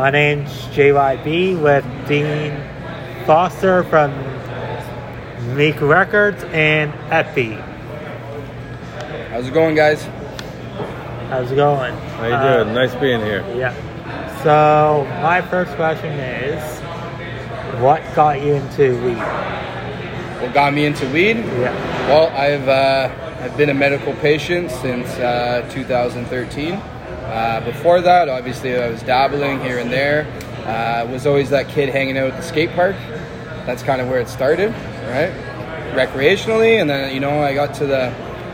My name's JYB with Dean Foster from Mika Records and Epi. How's it going, guys? How's it going? How you Uh, doing? Nice being here. Yeah. So my first question is, what got you into weed? What got me into weed? Yeah. Well, I've uh, I've been a medical patient since uh, 2013. Uh, before that, obviously, I was dabbling here and there. Uh, was always that kid hanging out at the skate park. That's kind of where it started, right? Recreationally, and then you know I got to the,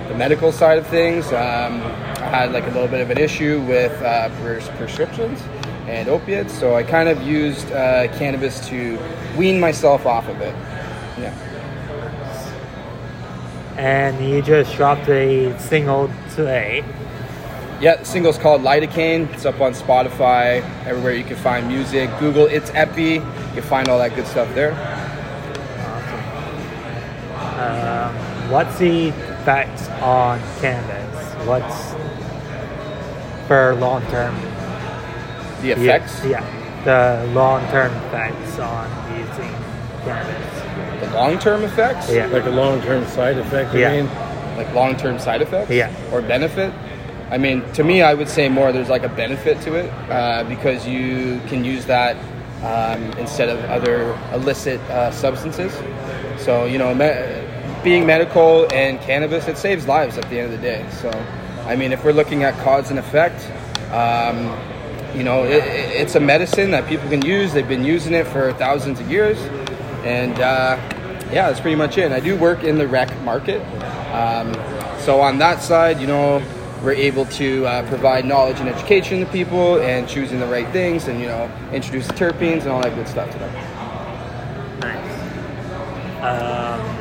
the medical side of things. Um, I had like a little bit of an issue with uh, pres- prescriptions and opiates, so I kind of used uh, cannabis to wean myself off of it. Yeah. And you just dropped a single today. Yeah, the single's called Lidocaine. It's up on Spotify, everywhere you can find music. Google It's Epi. You can find all that good stuff there. Um, what's the effects on cannabis? What's for long term? The effects, Yeah, yeah, the long term effects on using cannabis. the long term effects, Yeah. Like a long-term side effect, you Yeah. mean? like long term side effects, Yeah. or benefit. I mean, to me, I would say more there's like a benefit to it uh, because you can use that um, instead of other illicit uh, substances. So, you know, me- being medical and cannabis, it saves lives at the end of the day. So, I mean, if we're looking at cause and effect, um, you know, it, it- it's a medicine that people can use. They've been using it for thousands of years. And uh, yeah, that's pretty much it. I do work in the rec market. Um, so on that side, you know, we're able to uh, provide knowledge and education to people and choosing the right things and, you know, introduce the terpenes and all that good stuff to them. Nice. Um,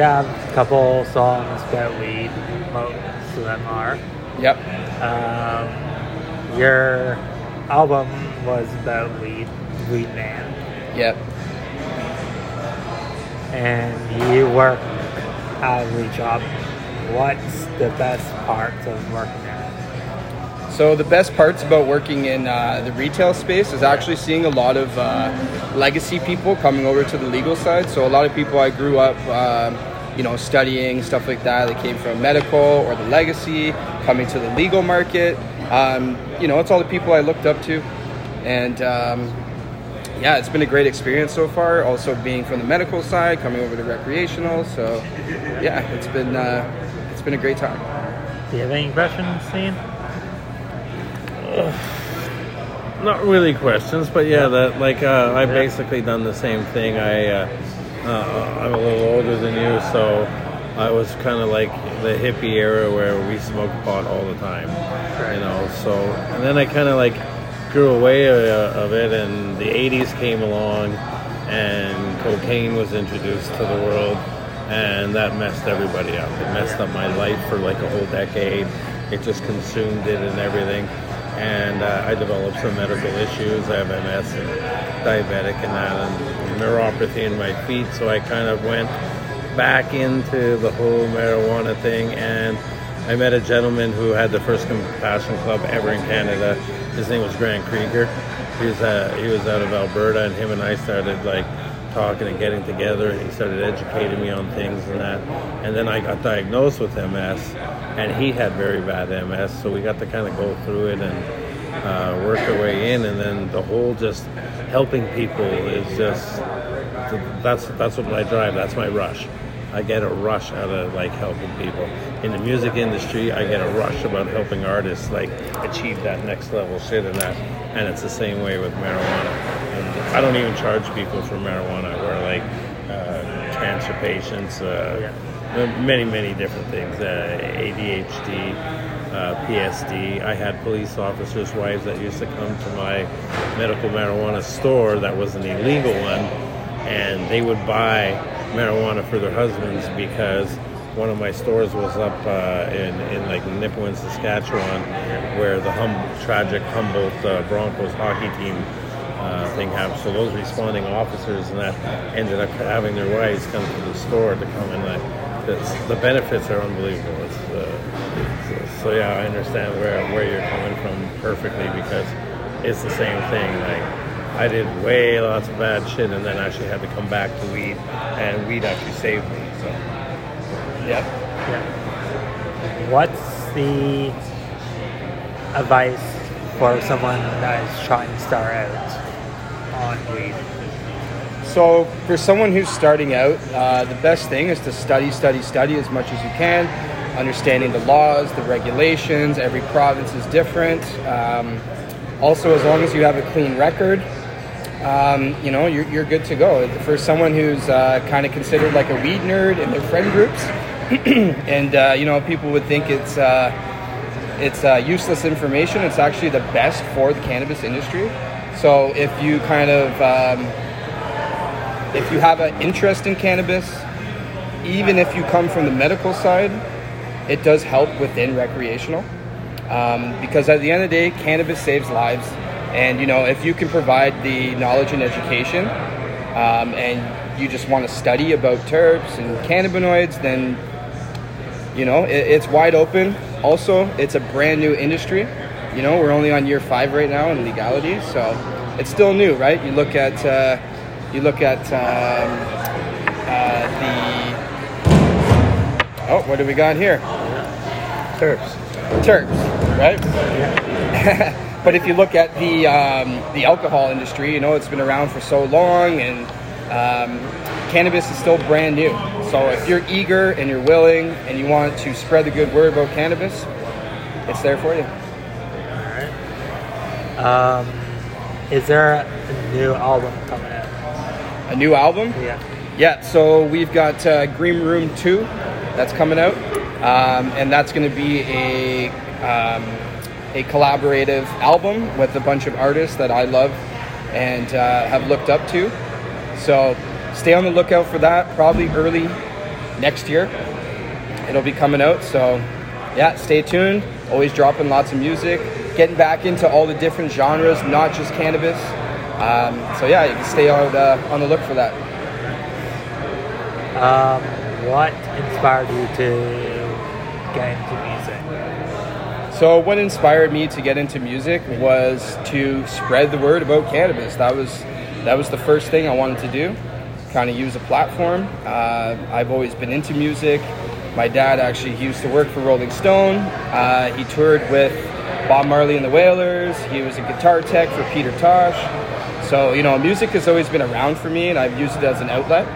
have a couple songs about weed. Most of them are. Yep. Um, your album was about weed, Weed Man, Yep. and you work at a shop. What's the best parts of working there? So the best parts about working in uh, the retail space is actually seeing a lot of uh, legacy people coming over to the legal side. So a lot of people I grew up, um, you know, studying stuff like that. They came from medical or the legacy, coming to the legal market. Um, you know, it's all the people I looked up to, and um, yeah, it's been a great experience so far. Also being from the medical side, coming over to recreational. So yeah, it's been uh, been a great time. Do you have any questions, Ian? Not really questions, but yeah, that like uh, I've basically done the same thing. I uh, uh, I'm a little older than you, so I was kind of like the hippie era where we smoked pot all the time, you know. So and then I kind of like grew away uh, of it, and the '80s came along, and cocaine was introduced to the world, and that messed everybody up. It messed up my life for like a whole decade. It just consumed it and everything and uh, I developed some medical issues. I have MS and diabetic and that, and neuropathy in my feet. So I kind of went back into the whole marijuana thing, and I met a gentleman who had the first compassion club ever in Canada. His name was Grant Krieger. He was uh, he was out of Alberta, and him and I started like talking and getting together. He started educating me on things and that. And then I got diagnosed with MS, and he had very bad MS. So we got to kind of go through it and uh, work our way in. And then the whole just helping people is just that's that's what my drive. That's my rush. I get a rush out of like helping people in the music industry. I get a rush about helping artists like achieve that next level shit and that. And it's the same way with marijuana. I don't even charge people for marijuana. Where like uh, cancer patients, uh, many many different things, uh, ADHD, uh, PSD. I had police officers' wives that used to come to my medical marijuana store that was an illegal one, and they would buy marijuana for their husbands because one of my stores was up uh, in, in like Nipawin, Saskatchewan, where the hum- tragic Humboldt uh, Broncos hockey team uh, thing happened. So those responding officers and that ended up having their wives come to the store to come and like, it's, the benefits are unbelievable. It's, uh, so, so yeah, I understand where, where you're coming from perfectly because it's the same thing. Like I did way lots of bad shit, and then actually had to come back to weed, and weed actually saved me. So Yeah. Yeah. What's the advice for someone that is trying to start out on? So, for someone who's starting out, uh, the best thing is to study, study, study as much as you can, understanding the laws, the regulations. Every province is different. Um, also, as long as you have a clean record, um, you know, you're, you're good to go. For someone who's uh, kind of considered like a weed nerd in their friend groups, and uh, you know, people would think it's uh, it's uh, useless information. It's actually the best for the cannabis industry. So if you kind of um, if you have an interest in cannabis, even if you come from the medical side, it does help within recreational. Um, because at the end of the day, cannabis saves lives. And you know, if you can provide the knowledge and education, um, and you just want to study about terps and cannabinoids, then you know it, it's wide open. Also, it's a brand new industry. You know, we're only on year five right now in legality, so it's still new, right? You look at uh, you look at um, uh, the oh, what do we got here? Terps. Terps, right? but if you look at the um, the alcohol industry, you know it's been around for so long, and um, cannabis is still brand new. So if you're eager and you're willing and you want to spread the good word about cannabis, it's there for you. Alright. Um, is there a new album coming out? A new album? Yeah. Yeah, so we've got uh, Green Room 2 that's coming out, um, and that's going to be a, um, a collaborative album with a bunch of artists that I love and uh, have looked up to. So stay on the lookout for that, probably early next year. It'll be coming out, so yeah, stay tuned. Always dropping lots of music, getting back into all the different genres, not just cannabis. Um, so yeah, you can stay on, uh, on the look for that. Um, what inspired you to get into music? So what inspired me to get into music was to spread the word about cannabis. That was that was the first thing I wanted to do. Kind of use a platform. Uh, I've always been into music. My dad actually used to work for Rolling Stone. Uh, he toured with Bob Marley and the Wailers. He was a guitar tech for Peter Tosh. So you know, music has always been around for me, and I've used it as an outlet,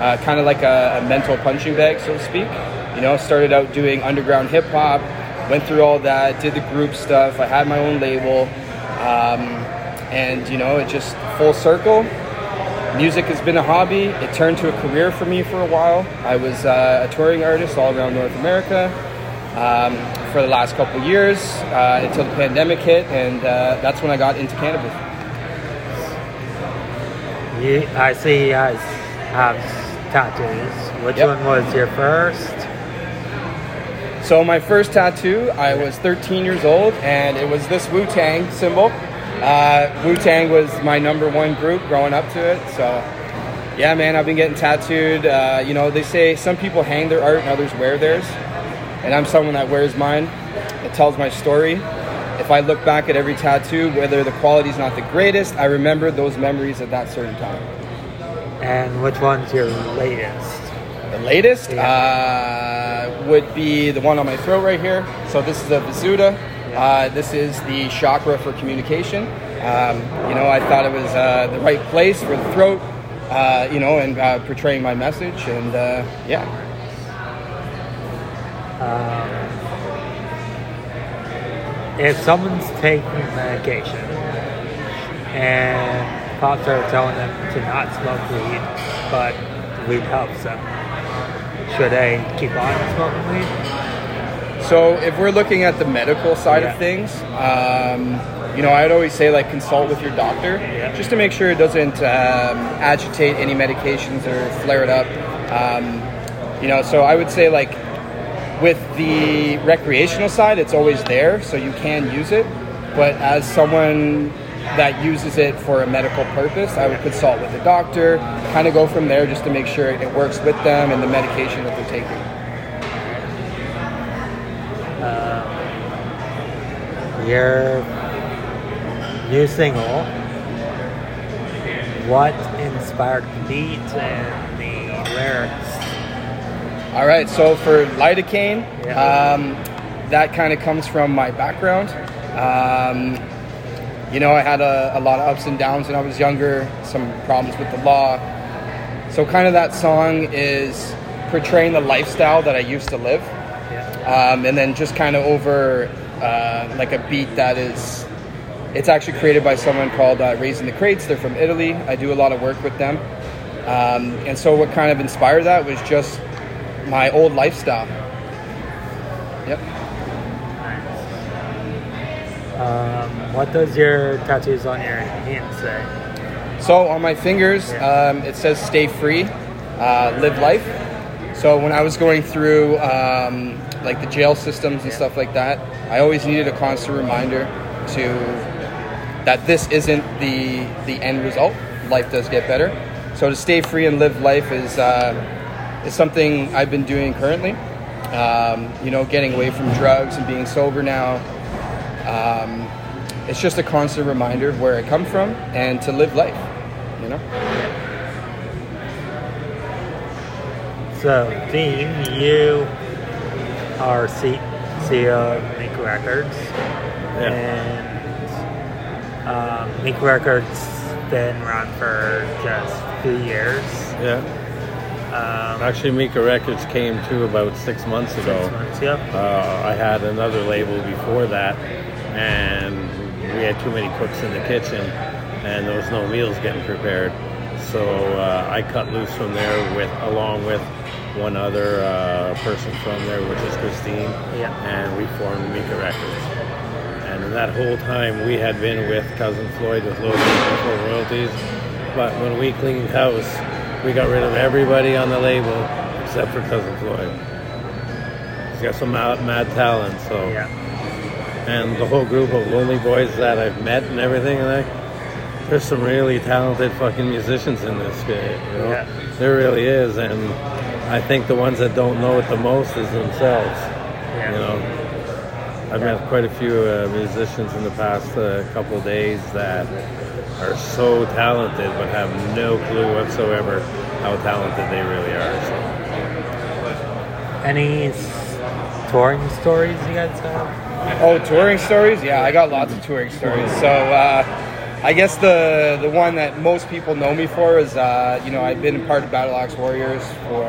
uh, kind of like a, a mental punching bag, so to speak. You know, started out doing underground hip hop, went through all that, did the group stuff. I had my own label, um, and you know, it just full circle. Music has been a hobby. It turned to a career for me for a while. I was uh, a touring artist all around North America um, for the last couple years uh, until the pandemic hit, and uh, that's when I got into cannabis. You, I see you guys have tattoos. Which Yep. one was your first? So my first tattoo, I was 13 years old, and it was this Wu Tang symbol. Uh, Wu Tang was my number one group growing up to it. So, yeah, man, I've been getting tattooed. Uh, you know, they say some people hang their art and others wear theirs, and I'm someone that wears mine. It tells my story. If I look back at every tattoo, whether the quality's not the greatest, I remember those memories at that certain time. And which one's your latest? The latest uh, would be the one on my throat right here. So this is a Vishuddha. Uh, this is the chakra for communication. Um, you know, I thought it was uh, the right place for the throat. Uh, you know, and uh, portraying my message, and uh, yeah. If someone's taking medication and cops are telling them to not smoke weed, but weed helps them, should they keep on smoking weed? So if we're looking at the medical side Yeah. of things, um, you know, I'd always say like consult with your doctor Yeah. just to make sure it doesn't um, agitate any medications or flare it up. Um, you know, so I would say like with the recreational side, it's always there, so you can use it. But as someone that uses it for a medical purpose, I would consult with a doctor, kind of go from there just to make sure it works with them and the medication that they're taking. Uh, Your new single. What inspired the beat and the lyrics? All right, so for lidocaine, um, that kind of comes from my background. Um, you know, I had a, a lot of ups and downs when I was younger, some problems with the law. So, kind of that song is portraying the lifestyle that I used to live, Yeah. um, and then just kind of over uh, like a beat that is. It's actually created by someone called uh, Raising the Crates. They're from Italy. I do a lot of work with them. Um, and so, what kind of inspired that was just my old lifestyle. Yep. Um, what does your tattoos on your hand say? So on my fingers, Yeah. um, it says "Stay free, uh, live life." So when I was going through um, like the jail systems and Yeah. stuff like that, I always needed a constant reminder to that this isn't the the end result. Life does get better. So to stay free and live life is uh, is something I've been doing currently. Um, you know, getting away from drugs and being sober now. Um, it's just a constant reminder of where I come from and to live life. You know. So, Dean, you are C- CEO of Mika Records. Yeah. And um, Mika Records been around for just a few years. Yeah. Um, Actually, Mika Records came to about six months ago. six months, yep. Uh, I had another label before that, and we had too many cooks in the kitchen, and there was no meals getting prepared. So uh, I cut loose from there with, along with one other uh, person from there, which is Christine, Yeah. and we formed Mika Records. And in that whole time, we had been with Cousin Floyd with Low royalties, but when we cleaned house, we got rid of everybody on the label except for Cousin Floyd. He's got some mad, mad talent, so Yeah. and the whole group of lonely boys that I've met and everything, like, there's some really talented fucking musicians in this game. You know, Yeah. there really is, and I think the ones that don't know it the most is themselves. Yeah. You know, I've met quite a few uh, musicians in the past uh, couple of days that are so talented, but have no clue whatsoever how talented they really are. So. Any touring stories you guys have? Oh, touring stories? Yeah, I got lots of touring stories. So uh, I guess the the one that most people know me for is uh, you know I've been a part of Battle Axe Warriors for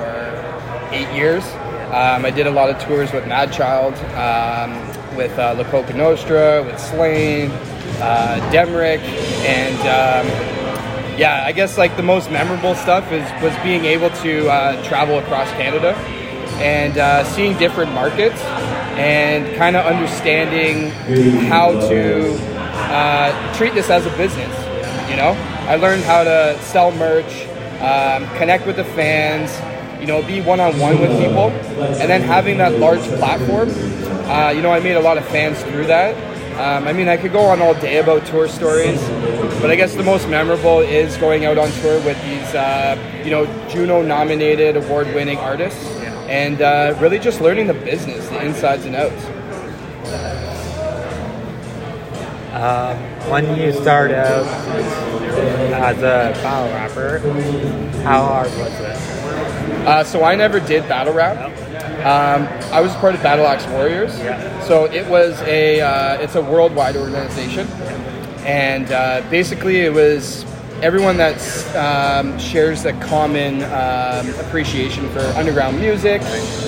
eight years. Um, I did a lot of tours with Madchild, um, with uh, La Coka Nostra, with Slain, uh, Demrick, and um, yeah, I guess like the most memorable stuff is was being able to uh, travel across Canada and uh, seeing different markets and kind of understanding how to uh, treat this as a business. You know, I learned how to sell merch, um, connect with the fans, you know, be one on one with people, and then having that large platform. Uh, you know, I made a lot of fans through that. Um, I mean, I could go on all day about tour stories, but I guess the most memorable is going out on tour with these, uh, you know, Juno-nominated, award-winning artists, and uh, really just learning the business, the insides and outs. Um, when you start out as a battle rapper, how hard was it? Uh, so I never did battle rap. Um, I was part of Battle Axe Warriors. So it was a uh, it's a worldwide organization, and uh, basically it was everyone that um, shares a common um, appreciation for underground music,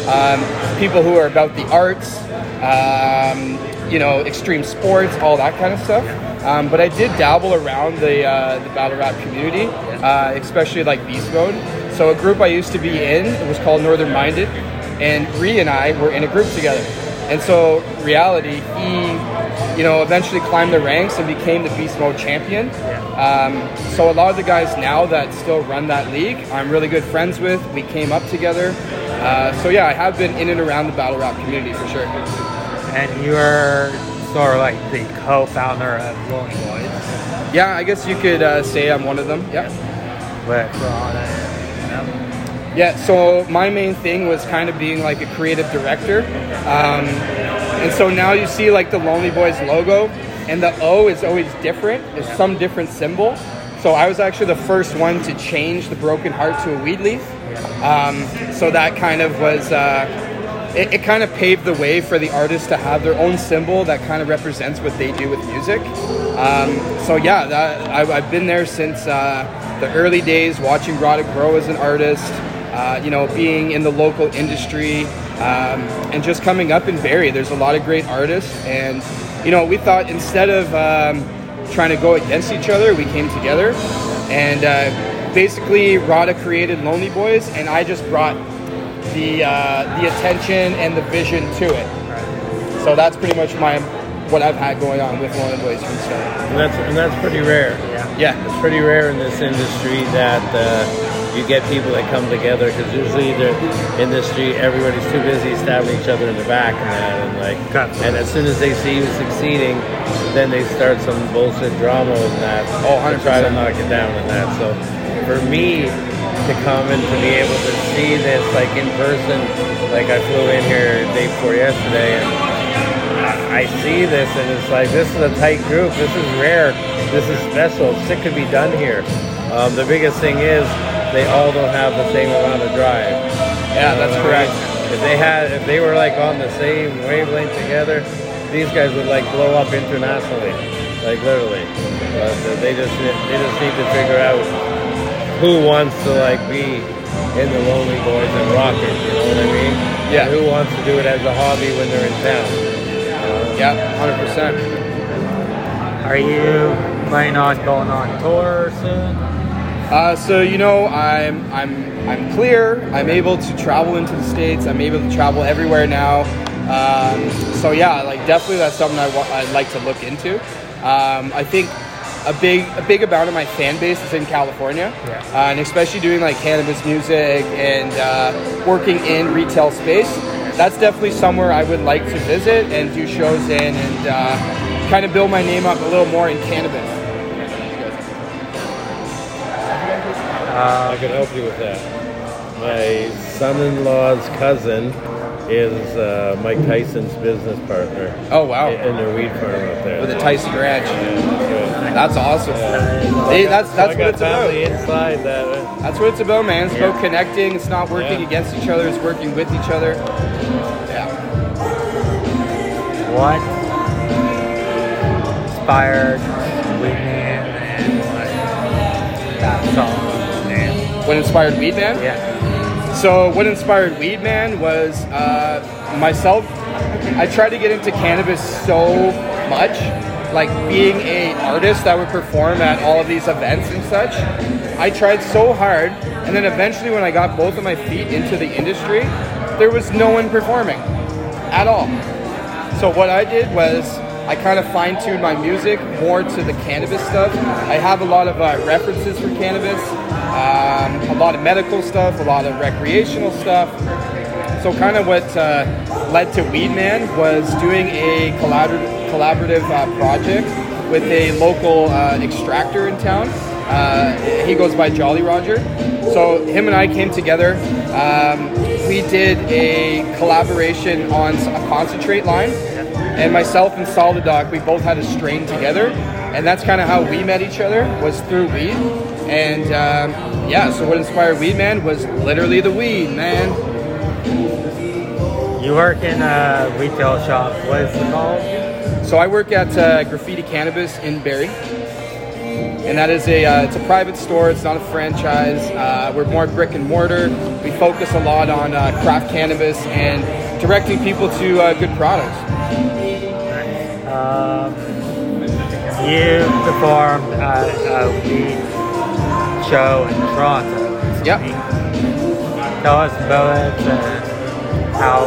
um, people who are about the arts, um, you know, extreme sports, all that kind of stuff. Um, but I did dabble around the uh, the battle rap community, uh, especially like Beast Mode. So a group I used to be in was called Northern Minded, and Ree and I were in a group together. And so reality, he, you know, eventually climbed the ranks and became the Beast Mode champion. Um, so a lot of the guys now that still run that league, I'm really good friends with. We came up together. Uh, so yeah, I have been in and around the battle rap community for sure. And you are sort of like the co-founder of Lonely Boys Yeah, I guess you could uh, say I'm one of them. Yeah. with Ron and them. Yeah, so my main thing was kind of being like a creative director. Um, and so now you see like the Lonely Boys logo. and the O is always different. It's some different symbol. So I was actually the first one to change the broken heart to a weed leaf. Um, so that kind of was. Uh, it, it kind of paved the way for the artist to have their own symbol that kind of represents what they do with music. Um, so yeah, that, I, I've been there since uh, the early days, watching Roddick grow as an artist. Uh, you know, being in the local industry um, and just coming up in Barrie. There's a lot of great artists, and you know, we thought instead of um, trying to go against each other, we came together, and uh, basically, Rada created Lonely Boys, and I just brought the uh, the attention and the vision to it. So that's pretty much my what I've had going on with Lonely Boys from the start. And that's and that's pretty rare. Yeah. Yeah, It's pretty rare in this industry that uh, you get people that come together because usually they're in the street, everybody's too busy stabbing each other in the back and that and like and as soon as they see you succeeding, then they start some bullshit drama and that. Oh, to try to knock it down and that. So for me to come and to be able to see this like in person, like I flew in here day before yesterday and I I see this and it's like this is a tight group. This is rare. This is special. Shit could be done here. Um, the biggest thing is they all don't have the same amount of drive. yeah, that's You know what I correct. mean? If they had, if they were like on the same wavelength together, these guys would like blow up internationally, like literally. But uh, they just they just need to figure out who wants to like be in the Lonely Boys and rock it. You know what I mean? Yeah. And who wants to do it as a hobby when they're in town? Yeah, hundred percent. Are you planning on going on tour soon? Uh, so you know, I'm I'm I'm clear. I'm able to travel into the states. I'm able to travel everywhere now. Um, so yeah, like definitely that's something I wa- I'd like to look into. Um, I think a big a big amount of my fan base is in California, Yeah. uh, and especially doing like cannabis music and uh, working in retail space. That's definitely somewhere I would like to visit and do shows in and uh, kind of build my name up a little more in cannabis. I could help you with that. My son-in-law's cousin is uh, Mike Tyson's business partner Oh wow, in their weed farm up there. with the Tyson Ranch. Yeah, that's awesome. Yeah. Hey, that's So I that's what got it's about. family inside that. uh, That's what it's about, man. It's about connecting. It's not working Yeah. against each other. It's working with each other. Yeah. What inspired Weedman and that song name? What inspired Weed Man? Yeah. So what inspired Weed Man was uh, myself. I tried to get into cannabis so much, like being a artist that would perform at all of these events and such. I tried so hard, and then eventually, when I got both of my feet into the industry, there was no one performing at all. So what I did was I kind of fine tuned my music more to the cannabis stuff. I have a lot of uh, references for cannabis, um, a lot of medical stuff, a lot of recreational stuff. So kind of what uh, led to Weedman was doing a collabor- collaborative uh, project with a local uh, extractor in town. Uh, he goes by Jolly Roger. So him and I came together. Um, we did a collaboration on a concentrate line, and myself and Solidoc, we both had a strain together, and that's kind of how we met each other was through weed. And um, yeah, so what inspired Weed Man was literally the weed, man. You work in a retail shop. What is it called? So I work at uh, Graffiti Cannabis in Barrie, and that is a uh, it's a private store. It's not a franchise. Uh, we're more brick and mortar. We focus a lot on uh, craft cannabis and directing people to uh, good products. You performed at a weed show in Toronto. Yep. Tell us about it and how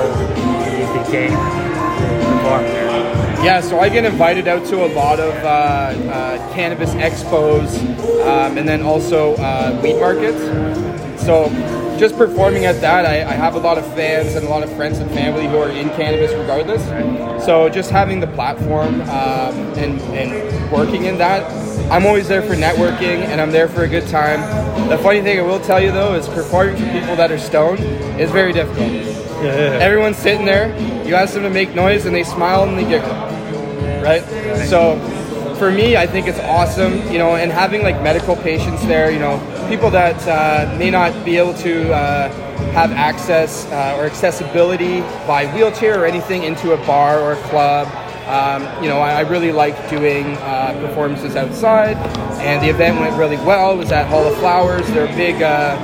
you became to perform there. Yeah, so I get invited out to a lot of uh, uh, cannabis expos um, and then also uh, weed markets. So just performing at that, I, I have a lot of fans and a lot of friends and family who are in cannabis regardless. So just having the platform um, and, and working in that, I'm always there for networking and I'm there for a good time. The funny thing I will tell you though is performing for people that are stoned is very difficult. Everyone's sitting there, you ask them to make noise and they smile and they giggle. right? So for me, I think it's awesome, you know, and having like medical patients there, you know, people that uh, may not be able to uh, have access uh, or accessibility by wheelchair or anything into a bar or a club. Um, you know, I, I really like doing uh, performances outside, and the event went really well. It was at Hall of Flowers. They're a big, uh,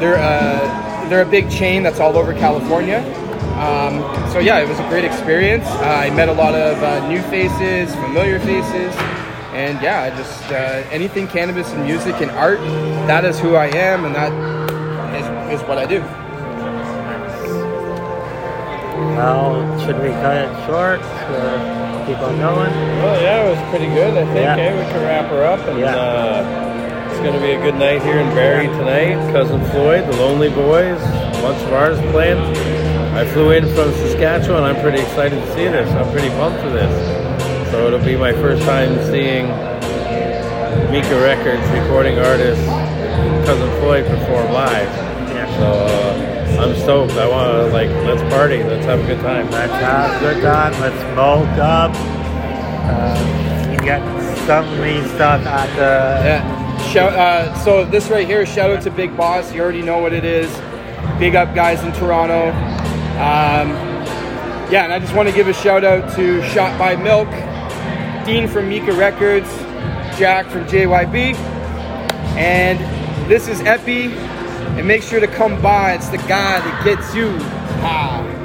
they're uh, they're a big chain that's all over California. Um, so yeah, it was a great experience. Uh, I met a lot of uh, new faces, familiar faces, and yeah, just uh, anything cannabis and music and art. That is who I am, and that is, is what I do. Well, should we cut it short or keep on going? Well, yeah, it was pretty good. I think Yeah. eh, we can wrap her up, and Yeah. uh, it's going to be a good night here in Barrie tonight. Cousin Floyd, the Lonely Boys, a bunch of ours playing. I flew in from Saskatchewan. I'm pretty excited to see this. I'm pretty pumped for this. So it'll be my first time seeing Mika Records recording artist Cousin Floyd perform live. Yeah. So uh, I'm stoked. I want to like let's party. Let's have a good time. Let's have a good time. Let's smoke up. Uh, you get some of these stuff at the. Yeah. Shout. Uh, so this right here, shout out to Big Boss. You already know what it is. Big up guys in Toronto. Um, yeah, and I just want to give a shout out to Shot by Milk, Dean from Mika Records, Jack from JYB, and this is Epi. And make sure to come by. It's the guy that gets you high.